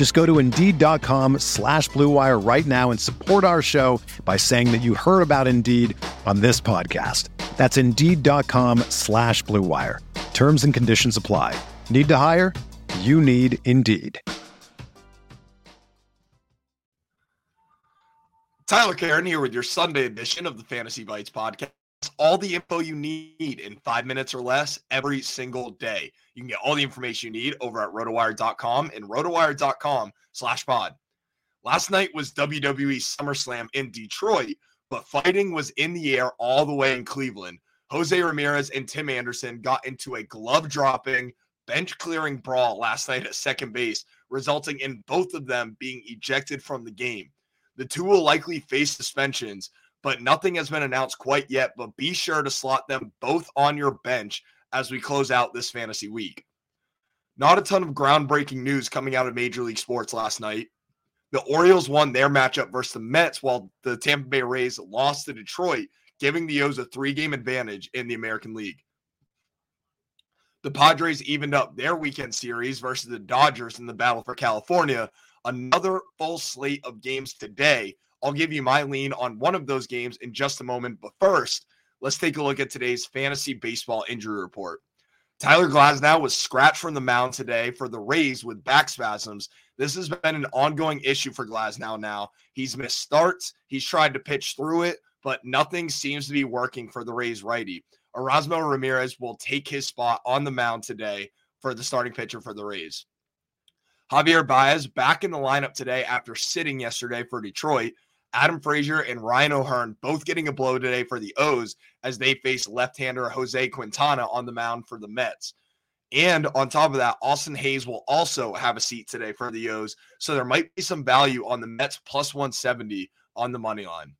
Just go to Indeed.com slash BlueWire right now and support our show by saying that you heard about Indeed on this podcast. That's Indeed.com slash BlueWire. Terms and conditions apply. Need to hire? You need Indeed. Tyler Caron here with your Sunday edition of the Fantasy Bites podcast. All the info you need in five minutes or less every single day. You can get all the information you need over at rotowire.com and rotowire.com slash pod. Last night was WWE SummerSlam in Detroit, but fighting was in the air all the way in Cleveland. Jose Ramirez and Tim Anderson got into a glove dropping, bench clearing brawl last night at second base, resulting in both of them being ejected from the game. The two will likely face suspensions, but nothing has been announced quite yet. But be sure to slot them both on your bench as we close out this fantasy week. Not a ton of groundbreaking news coming out of Major League Sports last night. The Orioles won their matchup versus the Mets, while the Tampa Bay Rays lost to Detroit, giving the O's a three game advantage in the American League. The Padres evened up their weekend series versus the Dodgers in the battle for California, another full slate of games today. I'll give you my lean on one of those games in just a moment. But first, let's take a look at today's fantasy baseball injury report. Tyler Glasnow was scratched from the mound today for the Rays with back spasms. This has been an ongoing issue for Glasnow now. He's missed starts, he's tried to pitch through it, but nothing seems to be working for the Rays righty. Erasmo Ramirez will take his spot on the mound today for the starting pitcher for the Rays. Javier Baez back in the lineup today after sitting yesterday for Detroit. Adam Frazier and Ryan O'Hearn both getting a blow today for the O's as they face left-hander Jose Quintana on the mound for the Mets. And on top of that, Austin Hays will also have a seat today for the O's. So there might be some value on the Mets plus 170 on the money line.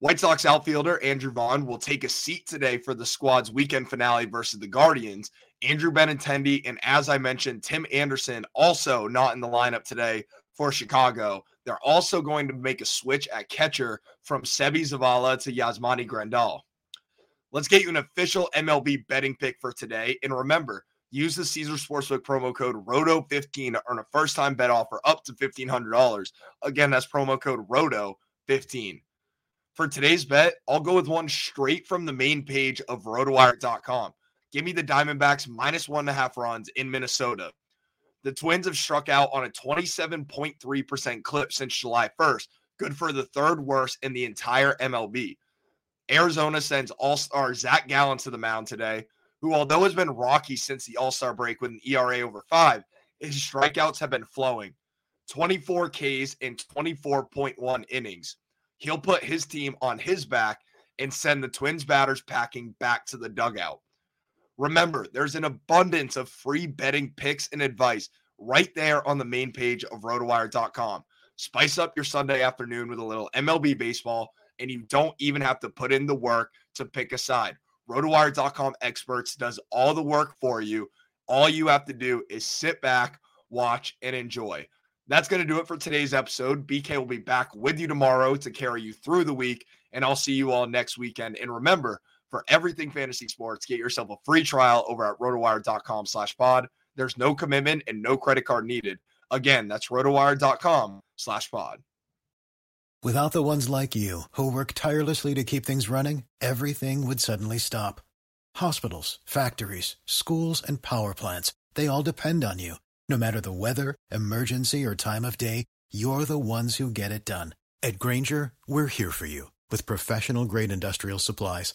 White Sox outfielder Andrew Vaughn will take a seat today for the squad's weekend finale versus the Guardians. Andrew Benintendi and, as I mentioned, Tim Anderson also not in the lineup today for Chicago. They're also going to make a switch at catcher from Seby Zavala to Yasmani Grandal. Let's get you an official MLB betting pick for today. And remember, use the Caesar Sportsbook promo code ROTO15 to earn a first time bet offer up to $1,500. Again, that's promo code ROTO15. For today's bet, I'll go with one straight from the main page of rotowire.com. Give me the Diamondbacks minus one and a half runs in Minnesota. The Twins have struck out on a 27.3% clip since July 1st, good for the third worst in the entire MLB. Arizona sends All Star Zach Gallen to the mound today, who, although has been rocky since the All Star break with an ERA over five, his strikeouts have been flowing 24 Ks in 24.1 innings. He'll put his team on his back and send the Twins batters packing back to the dugout. Remember, there's an abundance of free betting picks and advice right there on the main page of rotowire.com. Spice up your Sunday afternoon with a little MLB baseball, and you don't even have to put in the work to pick a side. Rotowire.com experts does all the work for you. All you have to do is sit back, watch, and enjoy. That's going to do it for today's episode. BK will be back with you tomorrow to carry you through the week, and I'll see you all next weekend. And remember, for everything fantasy sports, get yourself a free trial over at rotowire.com slash pod. There's no commitment and no credit card needed. Again, that's rotowire.com slash pod. Without the ones like you who work tirelessly to keep things running, everything would suddenly stop. Hospitals, factories, schools, and power plants, they all depend on you. No matter the weather, emergency, or time of day, you're the ones who get it done. At Grainger, we're here for you with professional grade industrial supplies.